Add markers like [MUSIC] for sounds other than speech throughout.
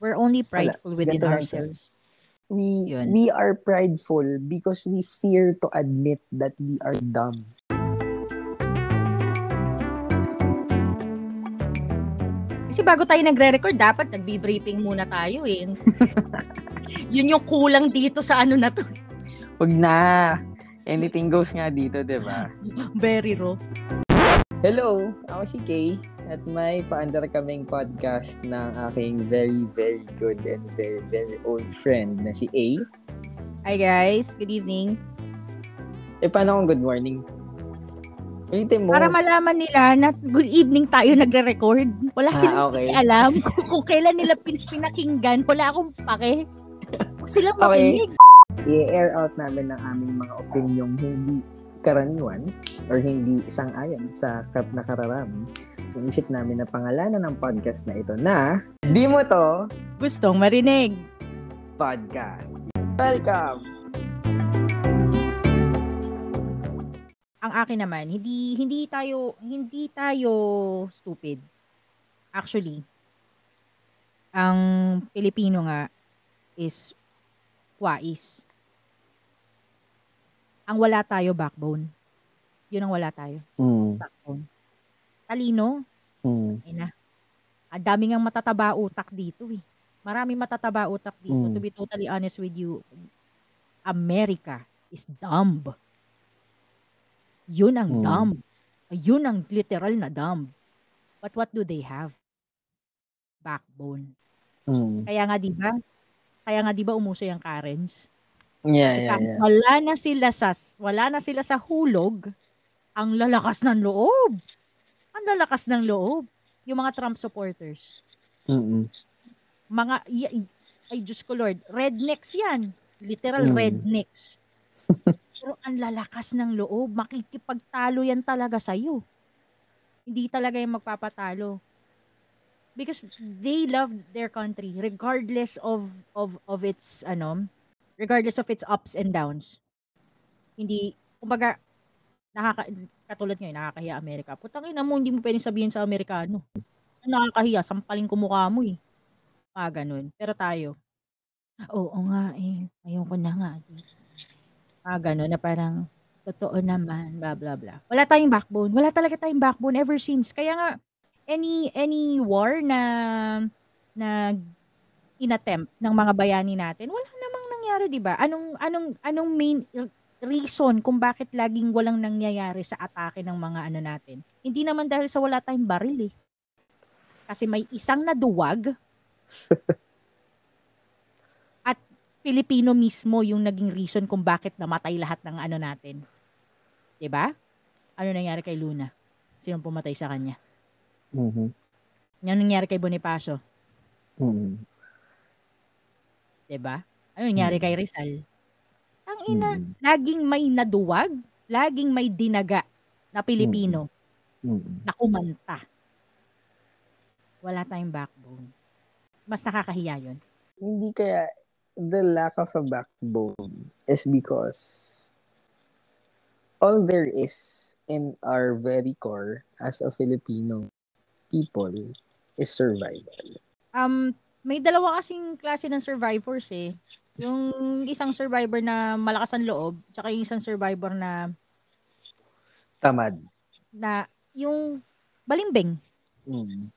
We're only prideful within Ganito lang ourselves. We Yun. we are prideful because we fear to admit that we are dumb. Kasi bago tayo nagre-record, dapat nagbi-briefing muna tayo eh. [LAUGHS] Yun yung kulang dito sa ano na to. Wag na. Anything goes nga dito, 'di ba? Very raw. Hello, ako si Kay at may paandar kaming podcast ng aking very, very good and very, very old friend na si A. Hi guys, good evening. Eh, paano kung good morning? Ulitin mo. Para malaman nila na good evening tayo nagre-record. Wala Ah, silang okay. alam [LAUGHS] kung, kung kailan nila pin- pinakinggan. Wala akong pake. Huwag silang Okay. makinig. I-air out namin ng aming mga opinion hindi karaniwan or hindi isang ayon sa kap nakararami. Inisip namin na pangalanan ng podcast na ito na Di Mo To Gustong marinig. Podcast. Welcome! Ang akin naman, hindi hindi tayo hindi tayo stupid. Actually, ang Pilipino nga is wais. Ang wala tayo backbone. Yun ang wala tayo. Mm. Backbone. Talino, Mm. ay na. Ang dami ngang matataba utak dito eh. Maraming matataba utak dito. Mm. To be totally honest with you, America is dumb. Yun ang Mm. dumb. Yun ang literal na dumb. But what do they have? Backbone. Mm. Kaya nga 'di ba? Kaya nga 'di ba umuso yung Karens? Yeah, Kasi yeah, yeah. wala na sila sa wala na sila sa hulog, ang lalakas ng loob. Ang lalakas ng loob. Yung mga Trump supporters. Mm-mm. Mga y- ay Diyos ko Lord, rednecks 'yan. Literal Mm. rednecks. [LAUGHS] Pero ang lalakas ng loob, makikipagtalo yan talaga sa iyo. Hindi talaga yung magpapatalo. Because they love their country regardless of of of its ano, regardless of its ups and downs. Hindi kumbaga nakaka katulad ngayon nakakahiya Amerika. Putang ina mo, hindi mo pwedeng sabihin sa Amerikano. Nakakahiya, sampaling ko mukha mo eh. Mga ganun. Pero tayo, oo nga eh, ayoko na nga. Mga ganun na parang, totoo naman, blah blah blah. Wala tayong backbone. Wala talaga tayong backbone ever since. Kaya nga, any any war na na inattempt ng mga bayani natin, wala namang nangyari, 'di ba? Anong anong anong main reason kung bakit laging walang nangyayari sa atake ng mga ano natin? Hindi naman dahil sa wala tayong baril eh. Kasi may isang naduwag [LAUGHS] at Pilipino mismo yung naging reason kung bakit namatay lahat ng ano natin. 'Di ba? Ano nangyari kay Luna? Sinong pumatay sa kanya? Mhm. Ano nangyari kay Bonifacio? Mhm. 'di ba? Ano nangyari Mm. kay Rizal? Ang ina, Mhm. laging may naduwag, laging may dinaga na Pilipino Mhm. na kumanta. Wala tayong backbone. Mas nakakahiya 'yon. Hindi kaya the lack of a backbone is because all there is in our very core as a Filipino people is survival. Um, may dalawa kasing klase ng survivors eh. Yung isang survivor na malakas ang loob, tsaka yung isang survivor na Tamad. na yung balimbing, Mm.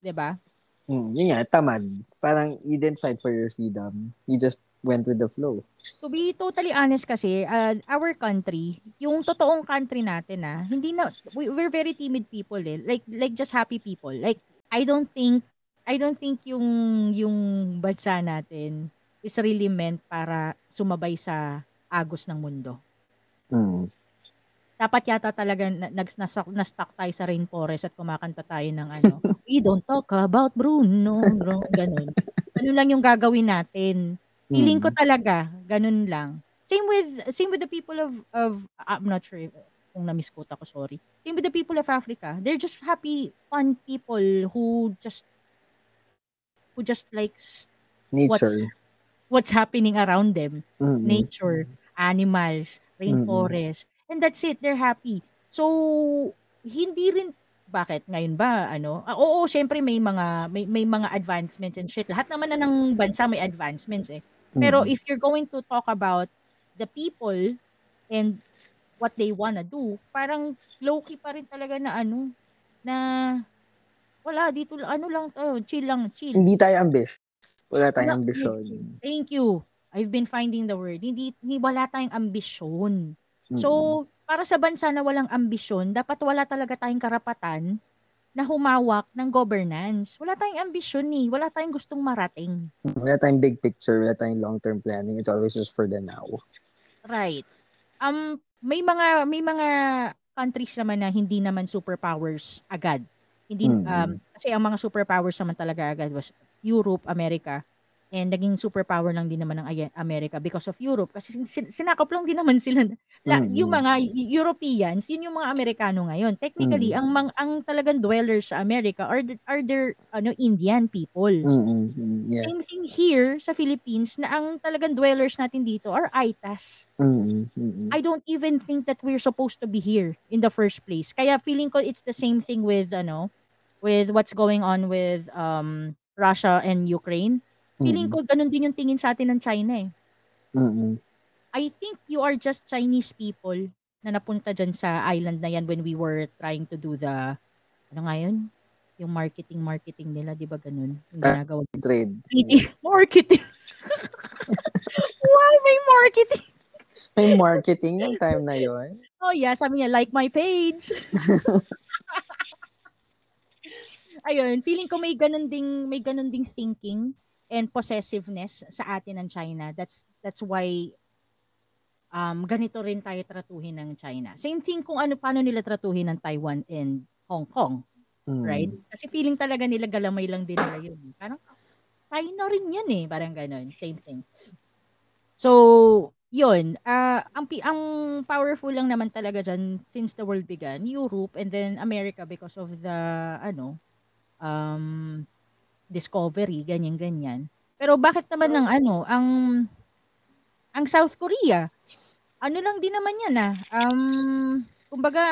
'di ba? Mm, yun nga, tamad. Parang you didn't fight for your freedom. You just went with the flow. To be totally honest kasi, uh, our country, yung totoong country natin ah, hindi na we, we're very timid people eh. Like like just happy people. Like I don't think I don't think yung yung bansa natin is really meant para sumabay sa agos ng mundo. Mm. Dapat yata talaga na, nags- nasa, na-stuck tayo sa rainforest at kumakanta tayo ng ano, [LAUGHS] we don't talk about Bruno, bro, ganun. Ano lang yung gagawin natin. Feeling ko Mm. talaga, ganun lang. Same with same with the people of of I'm not sure kung na-misquote ako, sorry. Same with the people of Africa. They're just happy, fun people who just who just likes Nature. what's happening around them. Mm-mm. Nature, animals, rainforest. And that's it, they're happy. So hindi rin bakit ngayon ba ano? Ah, oo, siyempre may mga may, may mga advancements and shit. Lahat naman na ng bansa may advancements eh. Pero Mm. if you're going to talk about the people and what they wanna do, parang low-key pa rin talaga na ano, na wala dito ano lang tayo, chill lang, chill. Hindi tayo ambitious. Wala Wala, tayong hindi. ambisyon. Thank you. I've been finding the word. Hindi, hindi wala tayong ambisyon. Mm-mm. So, para sa bansa na walang ambisyon, dapat wala talaga tayong karapatan na humawak ng governance. Wala tayong ambisyon eh. Wala tayong gustong marating. wala tayong big picture, wala tayong long-term planning. It's always just for the now. Right. Um may mga may mga countries naman na hindi naman superpowers agad. Hindi Mm. um kasi ang mga superpowers naman talaga agad was Europe, America. And naging superpower lang din naman ng America because of Europe kasi sin- sin- sinakop lang din naman sila la, Mm. yung mga Europeans, yun yung mga Amerikano ngayon. Technically, Mm. ang mang, ang talagang dwellers sa America are are their ano Indian people. Mm-mm. Mm, Yeah. Same thing here sa Philippines na ang talagang dwellers natin dito are Aitas. Mm-mm. I don't even think that we're supposed to be here in the first place. Kaya feeling ko it's the same thing with ano with what's going on with um Russia and Ukraine. Feeling ko ganun din yung tingin sa atin ng China eh. Mm-mm. I think you are just Chinese people na napunta dyan sa island na yan when we were trying to do the ano nga yun? Yung marketing marketing nila, 'di ba ganun? Yung Ah. ginagawa Trade. [LAUGHS] marketing. [LAUGHS] Why may marketing? [LAUGHS] May marketing yung time na yon. Oh yeah, sabi niya, like my page. Ayun, feeling ko may ganun ding may ganun ding thinking and possessiveness sa atin ng China. That's that's why um ganito rin tayo tratuhin ng China. Same thing kung ano paano nila tratuhin ng Taiwan and Hong Kong, Mm. right? Kasi feeling talaga nila galamay lang din nila yun. Parang China rin yan eh, parang ganun, same thing. So, yun, ah ang ang powerful lang naman talaga diyan since the world began, Europe and then America because of the ano um discovery ganyan ganyan. Pero bakit naman ng ano ang ang South Korea? Ano lang din naman yan ah. Um kumbaga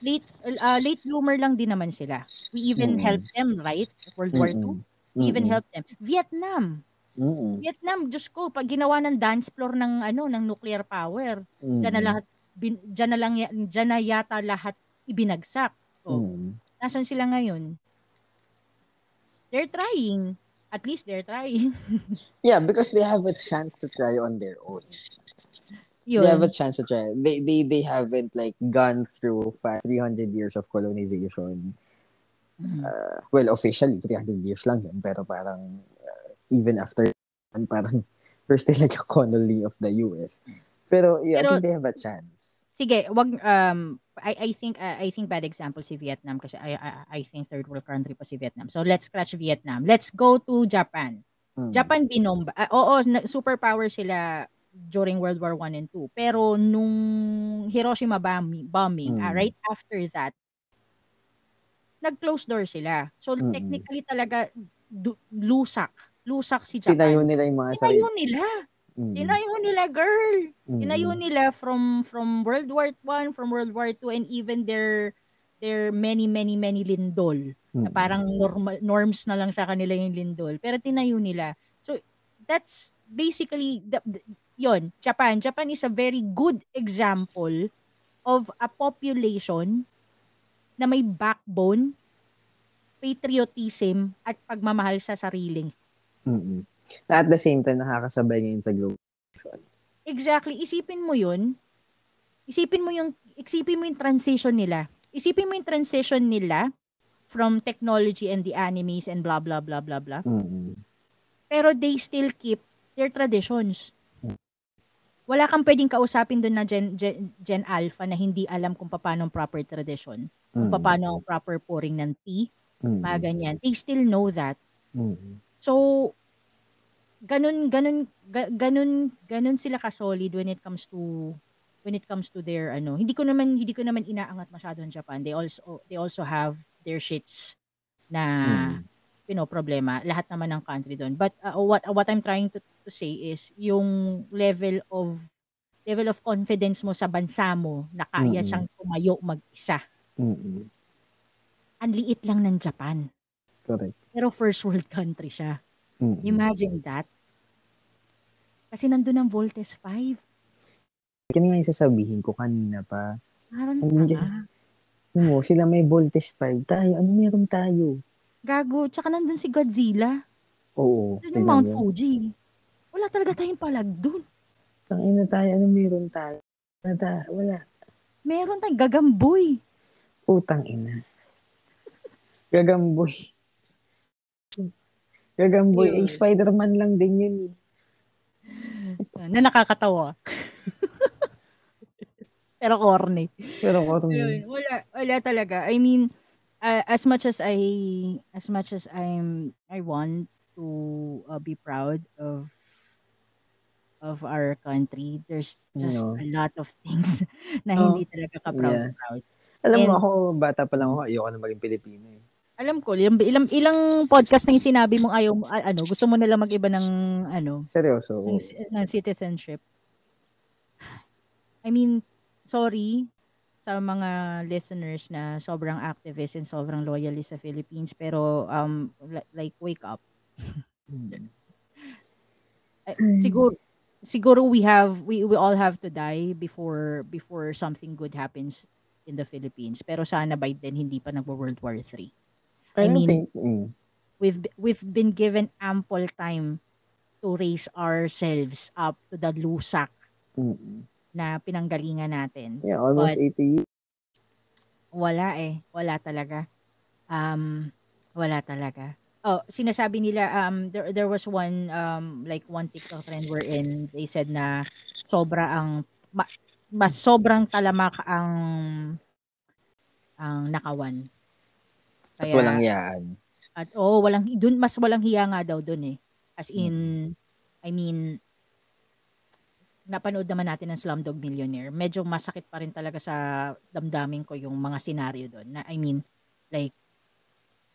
late uh, late bloomer lang din naman sila. We even Mm. helped them, right? World War II. Mm-mm. We even helped them. Vietnam. Mm-mm. Vietnam, Diyos ko, pag ginawa ng dance floor ng ano ng nuclear power, diyan na lahat bin, diyan na lang ya- diyan na yata lahat ibinagsak. So, Mm. Nasan sila ngayon? They're trying. At least they're trying. [LAUGHS] Yeah, because they have a chance to try on their own. Yun. They have a chance to try. They they they haven't like gone through fa- 300 years of colonization. Mhm. Uh, well, officially 300 years lang yun, pero parang uh, even after parang [LAUGHS] we're still like a colony of the US. Pero yeah, Pero- at least they have a chance. Sige, wag um I I think uh, I think bad example si Vietnam kasi I, I I think third world country pa si Vietnam. So let's scratch Vietnam. Let's go to Japan. Mm. Japan binomba. ah, oo, superpower sila during World War 1 and 2. Pero nung Hiroshima bombing, bombing ah, Mm. right after that, nag-close door sila. So Mm-mm. technically talaga du- lusak. Lusak si Japan. Tinayo nila yung mga sarili. Tinayo nila. Mm. Tinayo nila, girl. Mm. Tinayo nila from from World War 1, from World War 2 and even their their many many many lindol na parang normal norms na lang sa kanila yung lindol pero tinayo nila so that's basically the, the, yon Japan Japan is a very good example of a population na may backbone patriotism at pagmamahal sa sariling Mm-mm. Na at the same time, nakakasabay ngayon sa globe. Exactly. Isipin mo 'yun. Isipin mo yung isipin mo yung transition nila. Isipin mo yung transition nila from technology and the animes and blah blah blah blah blah. Mm-mm. Pero they still keep their traditions. Wala kang pwedeng kausapin doon na Gen, Gen, Gen Alpha na hindi alam kung paano ang proper tradition, kung Mm. paano ang proper pouring ng tea, Mm. mga ganyan. They still know that. Mm. So, ganun, ganun, ga- ganun, ganun sila ka-solid when it comes to when it comes to their ano hindi ko naman hindi ko naman inaangat masyado ang Japan they also they also have their shits na Mm. you know problema lahat naman ng country doon but uh, what what I'm trying to, to say is yung level of level of confidence mo sa bansa mo na kaya Mm-mm. siyang tumayo mag-isa Mm-mm. Ang liit lang ng Japan. Correct. Pero first world country siya. Mm-mm. Imagine that. Kasi nandun ang Voltes 5. Yan nga yung sasabihin ko kanina pa. Parang. Ano mo, sila may Voltes 5. Tayo, ano meron tayo? Gago. Tsaka nandun si Godzilla. Oo. Doon yung Mount. Fuji. Wala talaga tayong palag dun. Tangina tayo, ano meron tayo? Wala, ta- wala. Meron tayong gagamboy. Putang ina. Gagamboy. Gagamboy. Yun. Eh, Spider-Man lang din yun. eh. Na nakakatawa. [LAUGHS] Pero corny. Pero ko Yun, wala wala talaga. I mean, uh, as much as I as much as I'm I want to uh, be proud of of our country, there's just No. a lot of things [LAUGHS] na Oh, hindi talaga ka-proud yeah. proud. Alam mo And- ako, bata pa lang ako, ayoko na maging Pilipino eh. Alam ko, ilang, ilang, ilang podcast na yung sinabi mong ayaw, mo- ano, gusto mo nila mag-iba ng, ano, Seryoso. ng, ng citizenship. I mean, sorry sa mga listeners na sobrang activist and sobrang loyalist sa Philippines, pero um li- like wake up. Mm. [LAUGHS] Eh, siguro siguro we have we we all have to die before before something good happens in the Philippines. Pero sana by then hindi pa nagwo-World War 3. I, I mean- think, mm, We've we've been given ample time to raise ourselves up to the lusak mm. na pinanggalingan natin. yeah, almost 80 years. Wala eh. Wala talaga. Um, wala talaga. Oh, sinasabi nila um there there was one um like one TikTok trend wherein they said na sobra ang ma, mas sobrang talamak ang ang nakawan. At walang yaan. At oh, walang dun mas walang hiya nga daw dun eh. As in I mean napanood naman natin ng Slumdog Millionaire. Medyo masakit pa rin talaga sa damdamin ko yung mga senaryo doon. Na I mean like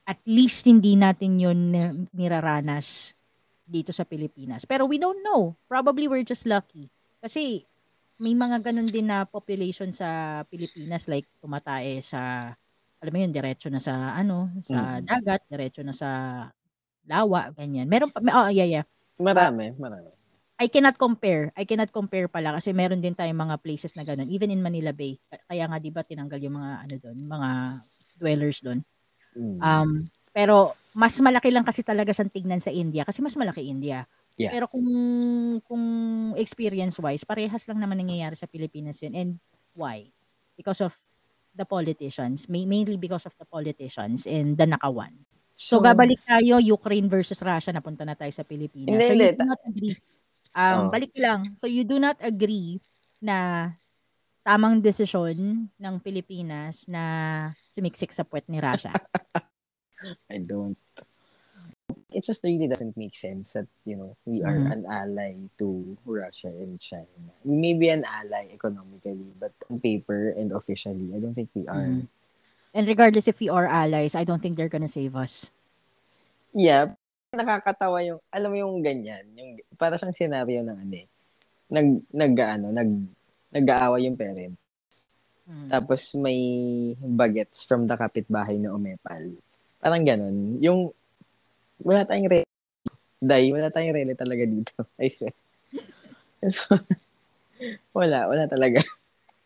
at least hindi natin yun na- niraranas dito sa Pilipinas. Pero we don't know. Probably we're just lucky. Kasi may mga ganun din na population sa Pilipinas like tumatae sa alam mo yun, diretso na sa ano, sa Mm. dagat, diretso na sa lawa, ganyan. Meron pa, oh, yeah, yeah. Marami, marami. I cannot compare. I cannot compare pala kasi meron din tayong mga places na ganun. Even in Manila Bay. Kaya nga 'di ba tinanggal yung mga ano doon, mga dwellers doon. Mm. Um pero mas malaki lang kasi talaga siyang tignan sa India kasi mas malaki India. Yeah. Pero kung kung experience wise, parehas lang naman nangyayari sa Pilipinas 'yun. And why? Because of the politicians, may, mainly because of the politicians and the nakawan. So, gabalik tayo, Ukraine versus Russia, napunta na tayo sa Pilipinas. Hindi, so, hindi. you do not agree. Um, Oh. Balik lang. So, you do not agree na tamang desisyon ng Pilipinas na sumiksik sa puwet ni Russia. [LAUGHS] I don't. It just really doesn't make sense that, you know, we are Mhm. an ally to Russia and China. Maybe an ally economically, but on paper and officially, I don't think we are. Mhm. And regardless if we are allies, I don't think they're gonna save us. Yeah, nakakatawa yung, alam mo yung ganyan, yung, para siyang senaryo ng ano eh, nag, nag, ano, nag, nag-aaway yung parent. Mm. Tapos may bagets from the kapitbahay na umepal. Parang ganun. Yung, wala tayong rele. Day, wala tayong rele talaga dito. I swear. [LAUGHS] So, wala, wala talaga.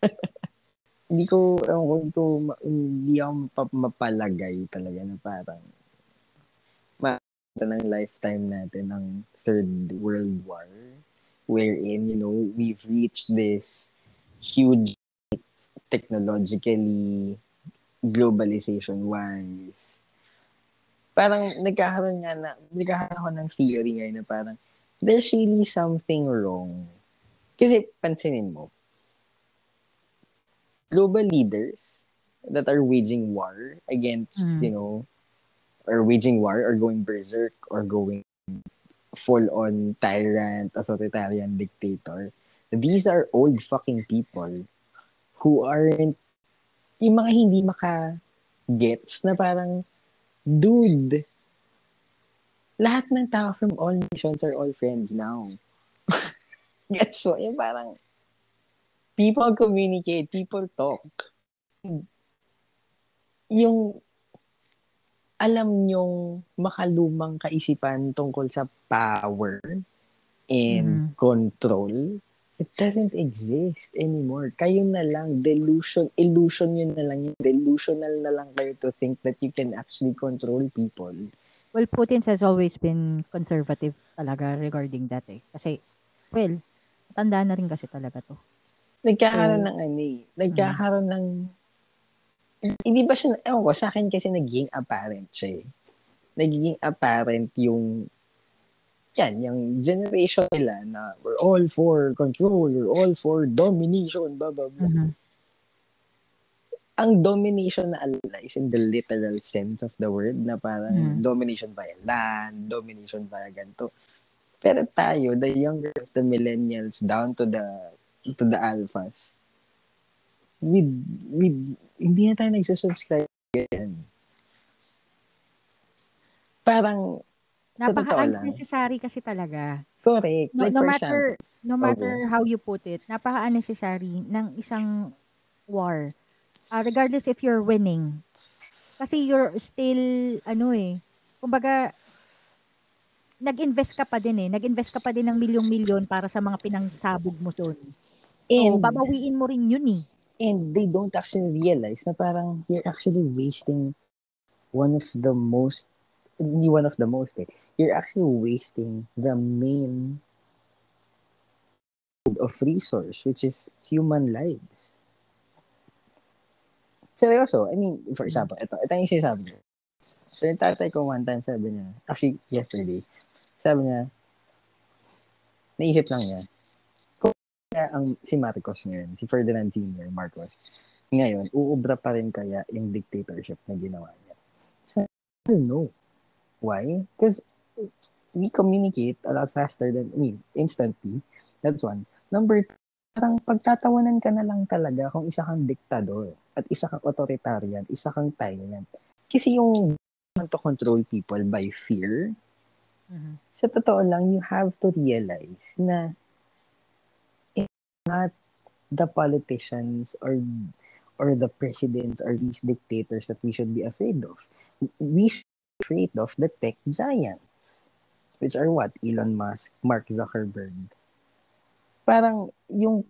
[LAUGHS] hindi ko, ewan ko, hindi ako mapa- mapalagay talaga na parang ma ng lifetime natin ng third world war wherein, you know, we've reached this huge technologically globalization wise parang nagkakaroon nga na nagkakaroon ako ng theory ngayon na parang there's really something wrong kasi pansinin mo global leaders that are waging war against Mm. you know or waging war or going berserk or going full on tyrant authoritarian dictator these are old fucking people who aren't yung mga hindi maka gets na parang dude. Lahat ng tao from all nations are all friends now. Gets mo yung parang people communicate people talk. Yung alam nyong makalumang kaisipan tungkol sa power and Mhm. control, it doesn't exist anymore. Kayo na lang, delusion, illusion yun na lang, yun. delusional na lang kayo to think that you can actually control people. Well, Putin has always been conservative talaga regarding that eh. Kasi, well, tanda na rin kasi talaga to. Nagkakaroon So, ng ano eh, nagkakaroon ng, hindi ba siya, ewan ko, sa akin kasi naging apparent siya eh. Nagiging apparent yung, yan, yung generation nila na we're all for control, we're all for domination, blah, blah, blah. Mhm. Ang domination na alala is in the literal sense of the word na parang Mhm. domination via land, domination via ganito. Pero tayo, the youngers, the millennials, down to the to the alphas, we, we, hindi na tayo nagsusubscribe yan. Parang, Napaka-unnecessary kasi talaga. correct. No, Like, no matter example, no matter how you put it, napaka-unnecessary ng isang war. Ah, regardless if you're winning. Kasi you're still ano eh, kumbaga nag-invest ka pa din eh. Nag-invest ka pa din ng milyong-milyon para sa mga pinangsabog mo doon. So, and, babawiin mo rin yun eh. and they don't actually realize na parang you're actually wasting one of the most hindi one of the most eh. You're actually wasting the main of resource which is human lives. Seryoso, I mean, for example, ito, ito yung sinasabi niya. So, yung tatay ko one time sabi niya, actually, yesterday, sabi niya, naisip lang niya, kung kaya ang si Marcos ngayon, si Ferdinand Sr. Marcos, ngayon, uubra pa rin kaya yung dictatorship na ginawa niya. So, I don't know. Why? Because we communicate a lot faster than, I mean, instantly. That's one. Number two, parang pagtatawanan ka na lang talaga kung isa kang diktador at isa kang authoritarian, isa kang tyrant. Kasi yung to control people by fear, Mhm. sa totoo lang, you have to realize na it's not the politicians or or the presidents or these dictators that we should be afraid of. We should afraid of the tech giants, which are what? Elon Musk, Mark Zuckerberg. Parang yung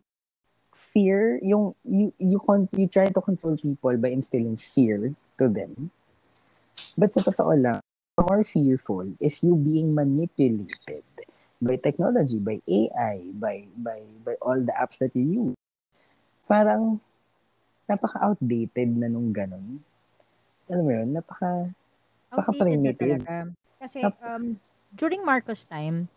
fear, yung you you you try to control people by instilling fear to them. But sa totoo lang, more fearful is you being manipulated by technology, by AI, by by by all the apps that you use. Parang napaka-outdated na nung ganun. Alam mo yun, napaka Baka primitive. talaga. Kasi um, during Marcos time,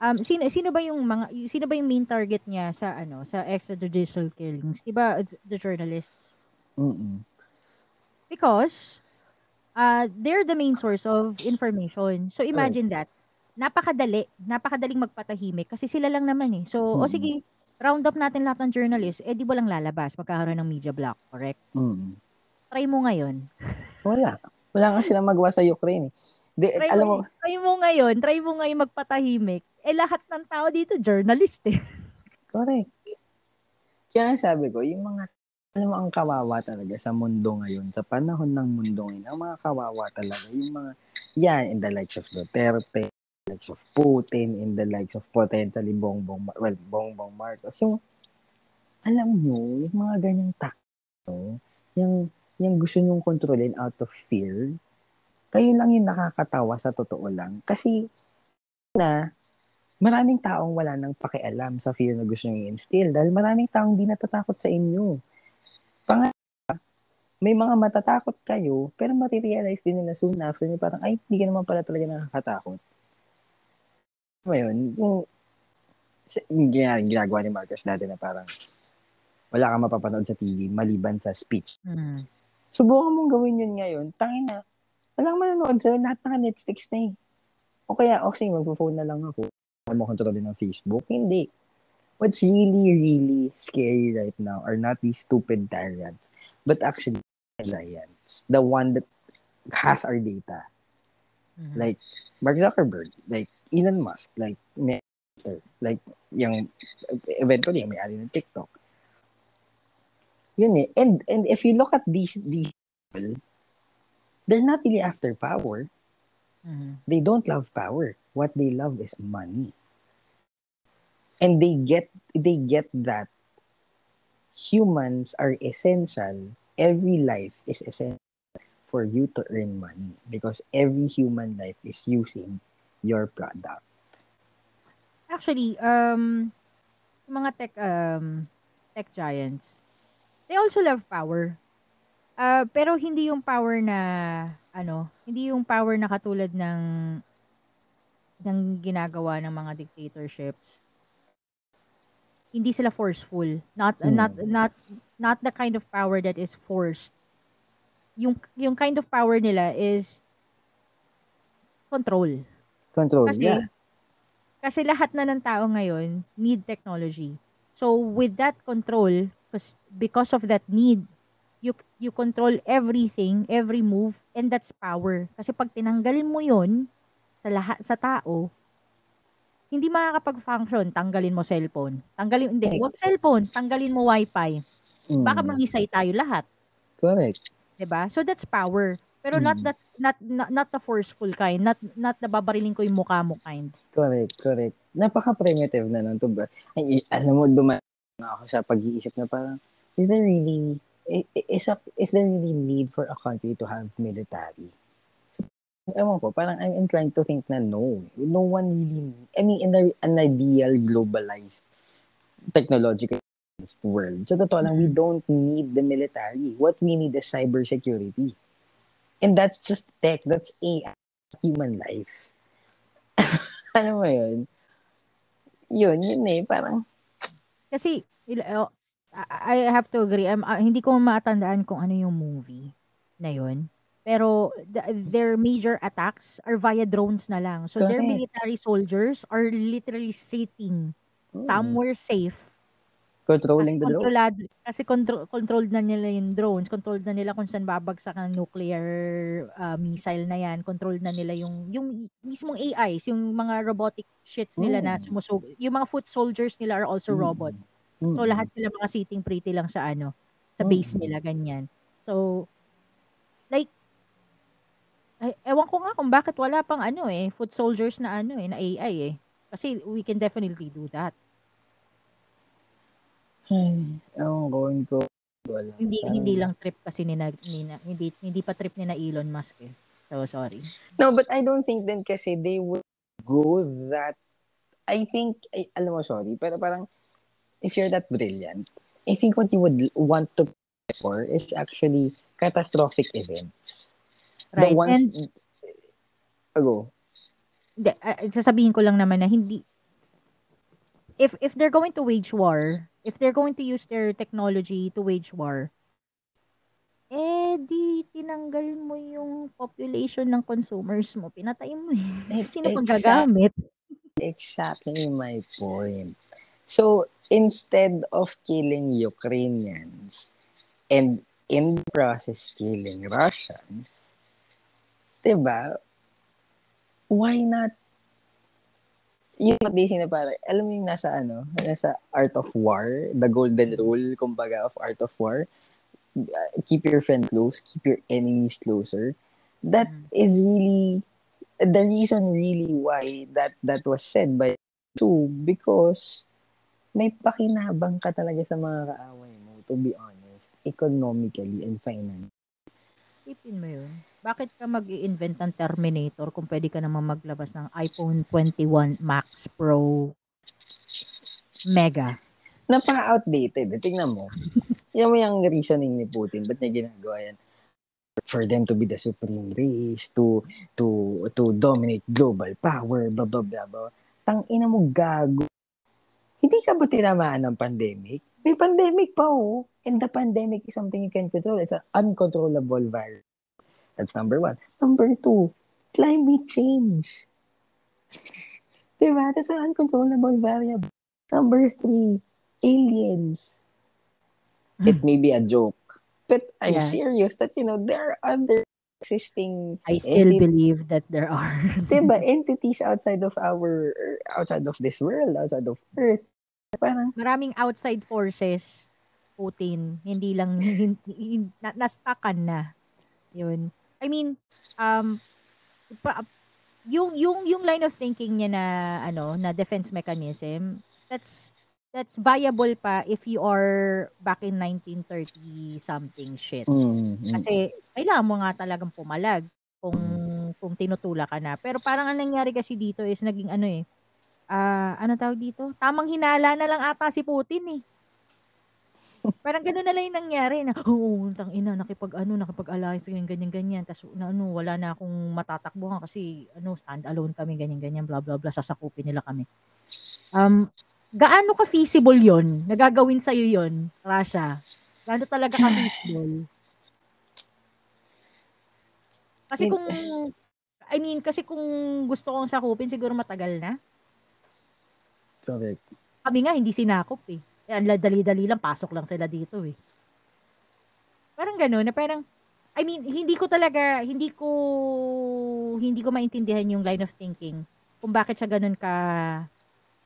um, sino sino ba yung mga sino ba yung main target niya sa ano sa extrajudicial killings? 'Di ba the journalists? mm Because uh, they're the main source of information. So imagine that. Napakadali, napakadaling magpatahimik kasi sila lang naman eh. So, o Mm. sige, round up natin lahat ng journalists, eh di walang lalabas, magkakaroon ng media block, correct? mm Try mo ngayon. Wala. Wala nga silang magawa sa Ukraine. eh. Di, Try alam mo, mo, try mo ngayon, try mo ngayon magpatahimik. Eh lahat ng tao dito journalist eh. [LAUGHS] correct. Kaya sabi ko, yung mga, alam mo, ang kawawa talaga sa mundo ngayon, sa panahon ng mundo ngayon, ang mga kawawa talaga, yung mga, yan, in the likes of Duterte, likes of Putin, in the likes of potentially Bongbong, well, Bongbong Marcos. Yung, alam nyo, yung mga ganyang takto, yung, yung gusto nyong kontrolin out of fear, kayo lang yung nakakatawa sa totoo lang. Kasi, na, maraming taong wala nang pakialam sa fear na gusto nyo i-instill dahil maraming taong di natatakot sa inyo. Pangalawa, may mga matatakot kayo, pero marirealize din nila soon after nyo parang, ay, hindi ka naman pala talaga nakakatakot. Ngayon, yung, yung gina- ginagawa ni Marcos dati na parang, wala kang mapapanood sa TV maliban sa speech. Hmm. Subukan mong gawin yun ngayon. Tangin na. Walang manonood sa'yo. Lahat naka Netflix na eh. O kaya, o sige, magpo-phone na lang ako. Ano mo kontrolin ng Facebook? Hindi. What's really, really scary right now are not these stupid tyrants, but actually giants. The one that has our data. Mhm. Like Mark Zuckerberg, like Elon Musk, like Meta, like yung eventually yung may-ari ng TikTok. Yun eh. And, and if you look at these, these people, they're not really after power. Mhm. They don't love power. What they love is money. And they get they get that humans are essential. Every life is essential for you to earn money because every human life is using your product. Actually, um, mga tech, um, tech giants, they also love power. Ah, pero hindi yung power na, ano, hindi yung power na katulad ng, ng ginagawa ng mga dictatorships. Hindi sila forceful. Not, Hmm. not, not, not the kind of power that is forced. Yung, yung kind of power nila is control. Control, Kasi, yeah. kasi lahat na ng tao ngayon need technology. So with that control, because because of that need, you you control everything, every move, and that's power. Kasi pag tinanggal mo 'yon sa lahat sa tao, hindi makakapag-function. Tanggalin mo cellphone. Tanggalin hindi, wag cellphone, tanggalin mo wifi. Baka Mm, mangisay tayo lahat, correct. 'di ba? So that's power. Pero not Mm. that not, not not the forceful kind, not not the babariling ko yung mukha mo kind. Correct, correct. Napaka-primitive na nun to ba? Ay, alam mo, dumaan ako sa pag-iisip na parang, is there really, is, a, is there really need for a country to have military? Ewan ko, parang I'm inclined to think na no. No one really, I mean, in a, an ideal globalized technological world, sa totoo lang, we don't need the military. What we need is cybersecurity. And that's just tech. That's AI. Human life. [LAUGHS] Alam mo yun? Yun, yun eh. Parang, Kasi il- oh, I I have to agree. Um, ah, hindi ko matandaan kung ano yung movie na yun. Pero the- their major attacks are via drones na lang. So their Correct. military soldiers are literally sitting hmm, somewhere safe kasi controlling the drone. kasi control controlled na nila yung drones, controlled na nila kung saan babagsak ang nuclear ah, missile na yan, controlled na nila yung yung mismong AIs, yung mga robotic shits nila na Mm. sumusug. Yung mga foot soldiers nila are also robot. Mm. So lahat sila mga sitting pretty lang sa ano, sa base Mm. nila ganyan. So like ay, ewan ko nga kung bakit wala pang ano eh, foot soldiers na ano eh, na AI eh. Kasi we can definitely do that. Ay, ewan ko, hindi ko wala. Hindi Parang- hindi lang trip kasi ni, ni hindi hindi pa trip ni na Elon Musk eh. So sorry. No, but I don't think then kasi they would go that I think, ay, alam mo, sorry, pero parang, if you're that brilliant, I think what you would want to prepare for is actually catastrophic events. Right. The ones, And ago, hindi, ah, sasabihin ko lang naman na hindi if if they're going to wage war, if they're going to use their technology to wage war, eh di tinanggal mo yung population ng consumers mo, pinatay mo eh. [LAUGHS] Sino pang gagamit? exactly my point. So, instead of killing Ukrainians and in the process killing Russians, diba, why not yung basically na parang, alam mo yung nasa ano, nasa Art of War, the golden rule, kumbaga, of Art of War, uh, keep your friend close, keep your enemies closer. That Mm. is really the reason really why that that was said by two because may pakinabang ka talaga sa mga kaaway mo to be honest economically and financially Isipin mo yun. Bakit ka mag invent ng Terminator kung pwede ka naman maglabas ng iPhone 21 Max Pro Mega? napaka-outdated. Tingnan mo. Yan mo yung reasoning ni Putin. Ba't niya ginagawa yan? For them to be the supreme race to to to dominate global power blah blah blah blah. Tang ina mo gago. Hindi ka ba tinamaan ng pandemic? May pandemic pa oh. And the pandemic is something you can control. It's an uncontrollable virus that's number one. Number two climate change. [LAUGHS] Diba? That's an uncontrollable variable. Number three aliens. It may be a joke but I'm Yeah. serious that you know there are other existing I still enti- believe that there are. [LAUGHS] diba, entities outside of our outside of this world outside of earth. Parang Maraming outside forces, Putin, hindi lang, [LAUGHS] hindi, na, nastakan na. Yun. I mean, um, pa, yung yung yung line of thinking niya na ano na defense mechanism that's that's viable pa if you are back in 1930 something shit. Mm-hmm. Kasi kailangan mo nga talagang pumalag kung kung tinutula ka na. Pero parang ang nangyari kasi dito is naging ano eh. Uh, ano tawag dito? Tamang hinala na lang ata si Putin eh. [LAUGHS] Parang gano'n na lang yung nangyari na, oo, tang ina, nakipag-ano, nakipag-alliance, ganyan, ganyan, ganyan. Tapos, na, ano, wala na akong matatakbuhan kasi, ano, stand alone kami, ganyan, ganyan, blah, blah, blah, sasakupin nila kami. Um, gaano ka feasible yon Nagagawin sa'yo yon Rasha? Gaano talaga ka feasible? Kasi kung, I mean, kasi kung gusto kong sakupin, siguro matagal na. Correct. Kami nga, hindi sinakop eh. Eh, ang dali-dali lang, pasok lang sila dito eh. Parang gano'n, na parang, I mean, hindi ko talaga, hindi ko, hindi ko maintindihan yung line of thinking kung bakit siya ganun ka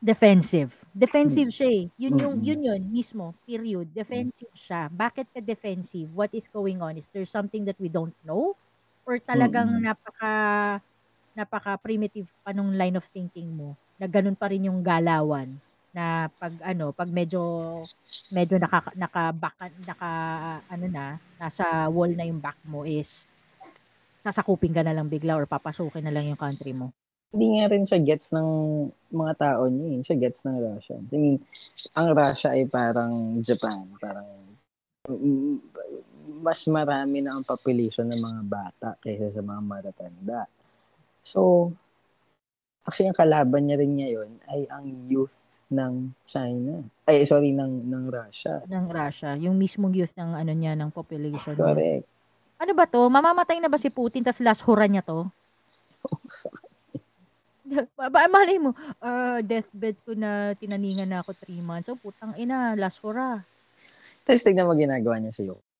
defensive. Defensive siya eh. Yun yung, yun yun mismo, period. Defensive siya. Bakit ka defensive? What is going on? Is there something that we don't know? Or talagang napaka, napaka primitive pa nung line of thinking mo na ganun pa rin yung galawan na pag ano, pag medyo medyo naka naka back naka ano na, nasa wall na yung back mo is sasakupin ka na lang bigla or papasukin na lang yung country mo. Hindi nga rin siya gets ng mga tao niya, eh. siya gets ng Russians. I mean, ang Russia ay parang Japan, parang mas marami na ang population ng mga bata kaysa sa mga matatanda. So, Actually, ang kalaban niya rin ngayon ay ang youth ng China. Ay, sorry, ng, ng Russia. Ng Russia. Yung mismong youth ng ano niya, ng population. Correct. Niya. Ano ba to? Mamamatay na ba si Putin tas last hura niya to? [LAUGHS] ba, malay mo, uh, deathbed ko na tinaningan na ako 3 months. So, putang ina, last hura. Tapos tignan mo ginagawa niya sa Ukraine.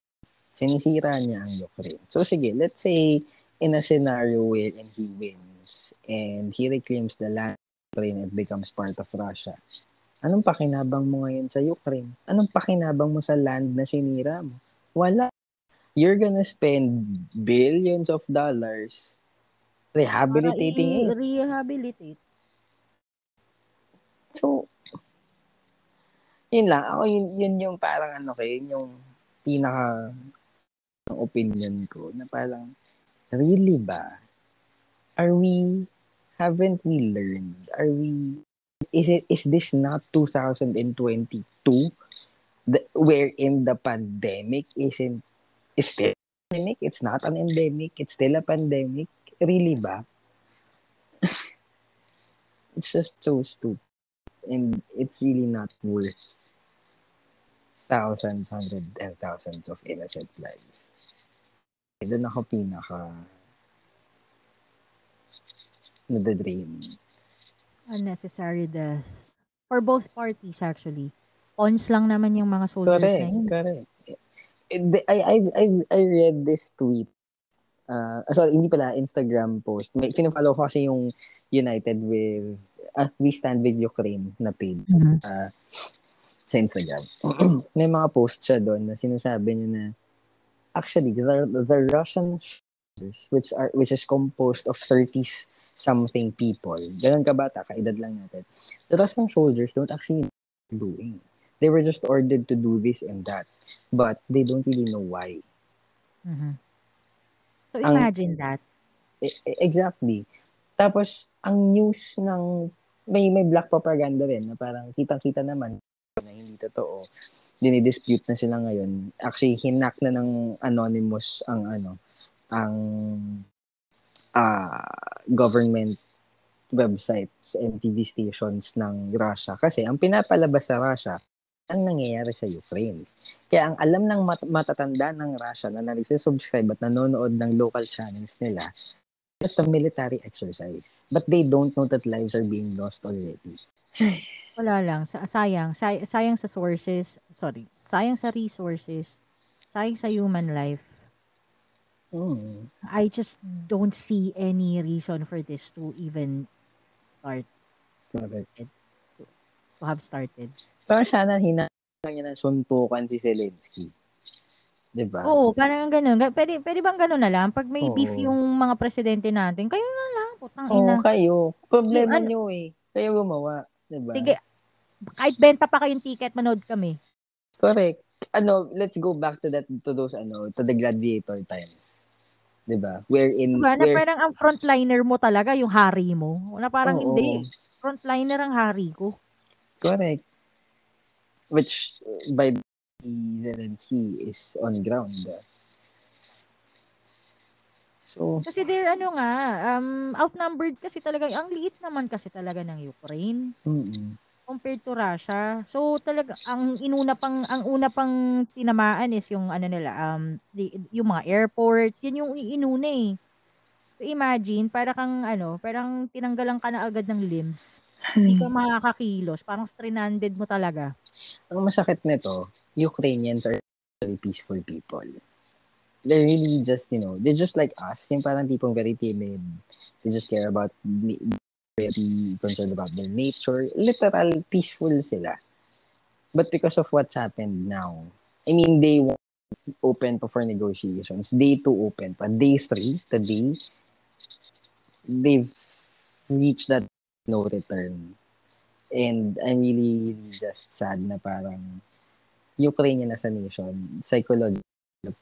Sinisira niya ang Ukraine. So, sige, let's say, in a scenario wherein he wins, and he reclaims the land Ukraine and becomes part of Russia. Anong pakinabang mo ngayon sa Ukraine? Anong pakinabang mo sa land na sinira mo? Wala. You're gonna spend billions of dollars rehabilitating Para i- it. Rehabilitate. So, yun lang. Ako, yun, yun yung parang ano kayo, yung pinaka opinion ko na parang, really ba? Are we haven't we learned? Are we is it is this not 2022 the, wherein the pandemic isn't is still pandemic. It's not an endemic. It's still a pandemic. Really ba? [LAUGHS] It's just so stupid. And it's really not worth thousands hundreds and thousands of innocent lives. Doon ako pinaka nade-drain. Unnecessary death. For both parties actually. Pawns lang naman yung mga soldiers correct, na yun. Correct. I, I, I, I read this tweet. Uh, sorry, hindi pala, Instagram post. May, pinafollow ko kasi yung United with, uh, We Stand With Ukraine na page. Mm-hmm. Uh, sa Instagram. [CLEARS THROAT] May mga post siya doon na sinasabi niya na actually the, the Russian which are which is composed of 30s something people. Ganun ka bata, kaedad lang natin. The Russian soldiers don't actually know doing. They were just ordered to do this and that. But they don't really know why. Mm-hmm. So imagine ang, that. E, e, exactly. Tapos, ang news ng, may, may black propaganda rin na parang kitang-kita naman na hindi totoo. Dinidispute na sila ngayon. Actually, hinak na ng anonymous ang ano, ang uh, government websites and TV stations ng Russia. Kasi ang pinapalabas sa Russia, ang nangyayari sa Ukraine. Kaya ang alam ng mat- matatanda ng Russia na nagsisubscribe at nanonood ng local channels nila, just a military exercise. But they don't know that lives are being lost already. [SIGHS] Wala lang. Sa, sayang. Say, sayang sa sources. Sorry. Sayang sa resources. Sayang sa human life Mm. I just don't see any reason for this to even start. Correct. To, to have started. Pero sana hina lang niya ng suntukan si Zelensky. 'Di ba? Oo, parang gano'n. Ga puwede puwede bang gano'n na lang? 'Pag may beef Oo. yung mga presidente natin, kayo na lang, putang Oo, ina. kayo. Problema Ano niyo, eh. Kayo gumawa, 'di ba? Sige, kahit benta pa kayong ticket, manood kami. Correct. Ano, let's go back to that to those ano, to the gladiator times. 'Di ba? Wherein ba, na where parang ang frontliner mo talaga yung hari mo, na parang hindi, Oo. frontliner ang hari ko. Correct. Which by Zelensky is on ground. So, Kasi they're ano nga, um, outnumbered kasi talaga, ang liit naman kasi talaga ng Ukraine mm. Compared to Russia. So talaga ang inuna pang ang una pang tinamaan is yung ano nila, um, di yung mga airports, yun yung inuna, eh. So imagine, para kang ano, parang tinanggalan ka na agad ng limbs. Hindi ka makakakilos, parang stranded mo talaga. Ang masakit nito, Ukrainians are very peaceful people. They're really just, you know, they're just like us. Yung parang tipong very timid. They just care about, very concerned about their nature. Literal, peaceful sila. But because of what's happened now, I mean, day one, open pa for negotiations. Day two, open pa. Day three, today, they've reached that no return. And I'm really, just sad na parang Ukrainian as a nation, psychology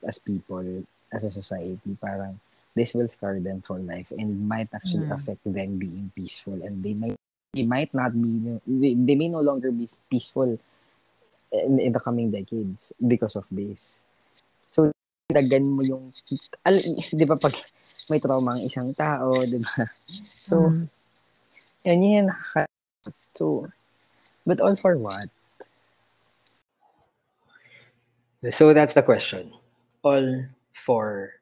as people, as a society, parang this will scar them for life and might actually Mm. affect them being peaceful and they might they might not be they, they may no longer be peaceful in, in the coming decades because of this. So dagan mo yung al, 'di ba pag may trauma ang isang tao, 'di ba? [LAUGHS] So Mm. yun yun so but all for what? So that's the question. All for?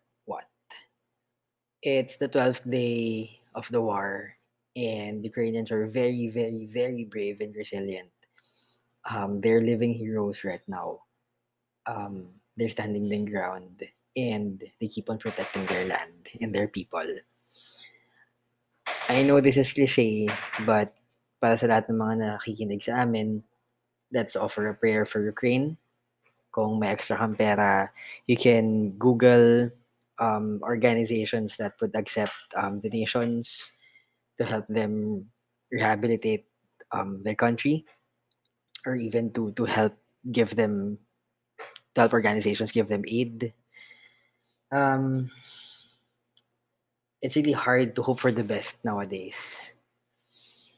It's the 12th day of the war, and Ukrainians are very, very, very brave and resilient. Um, they're living heroes right now. Um, they're standing their ground, and they keep on protecting their land and their people. I know this is cliche, but para sa lahat ng mga nakikinig sa amin, let's offer a prayer for Ukraine. Kung may extra kang pera, you can Google um, organizations that would accept um, donations to help them rehabilitate um, their country or even to, to help give them, to help organizations give them aid. Um, it's really hard to hope for the best nowadays.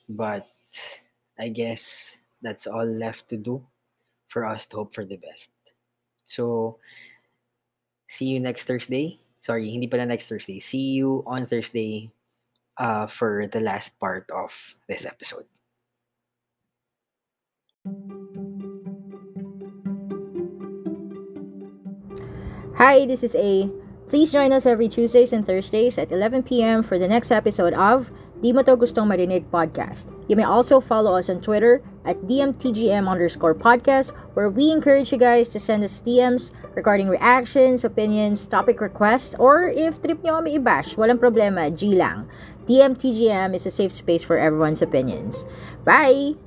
But I guess that's all left to do for us to hope for the best. So, see you next Thursday. Sorry, hindi pala next Thursday. See you on Thursday uh, for the last part of this episode. Hi, this is A. Please join us every Tuesdays and Thursdays at 11 p.m. for the next episode of Di Mo To Gustong Marinig podcast. You may also follow us on Twitter at DMTGM underscore podcast, where we encourage you guys to send us DMs regarding reactions, opinions, topic requests, or if trip nyo kami i-bash, walang problema, G lang. DMTGM is a safe space for everyone's opinions. Bye!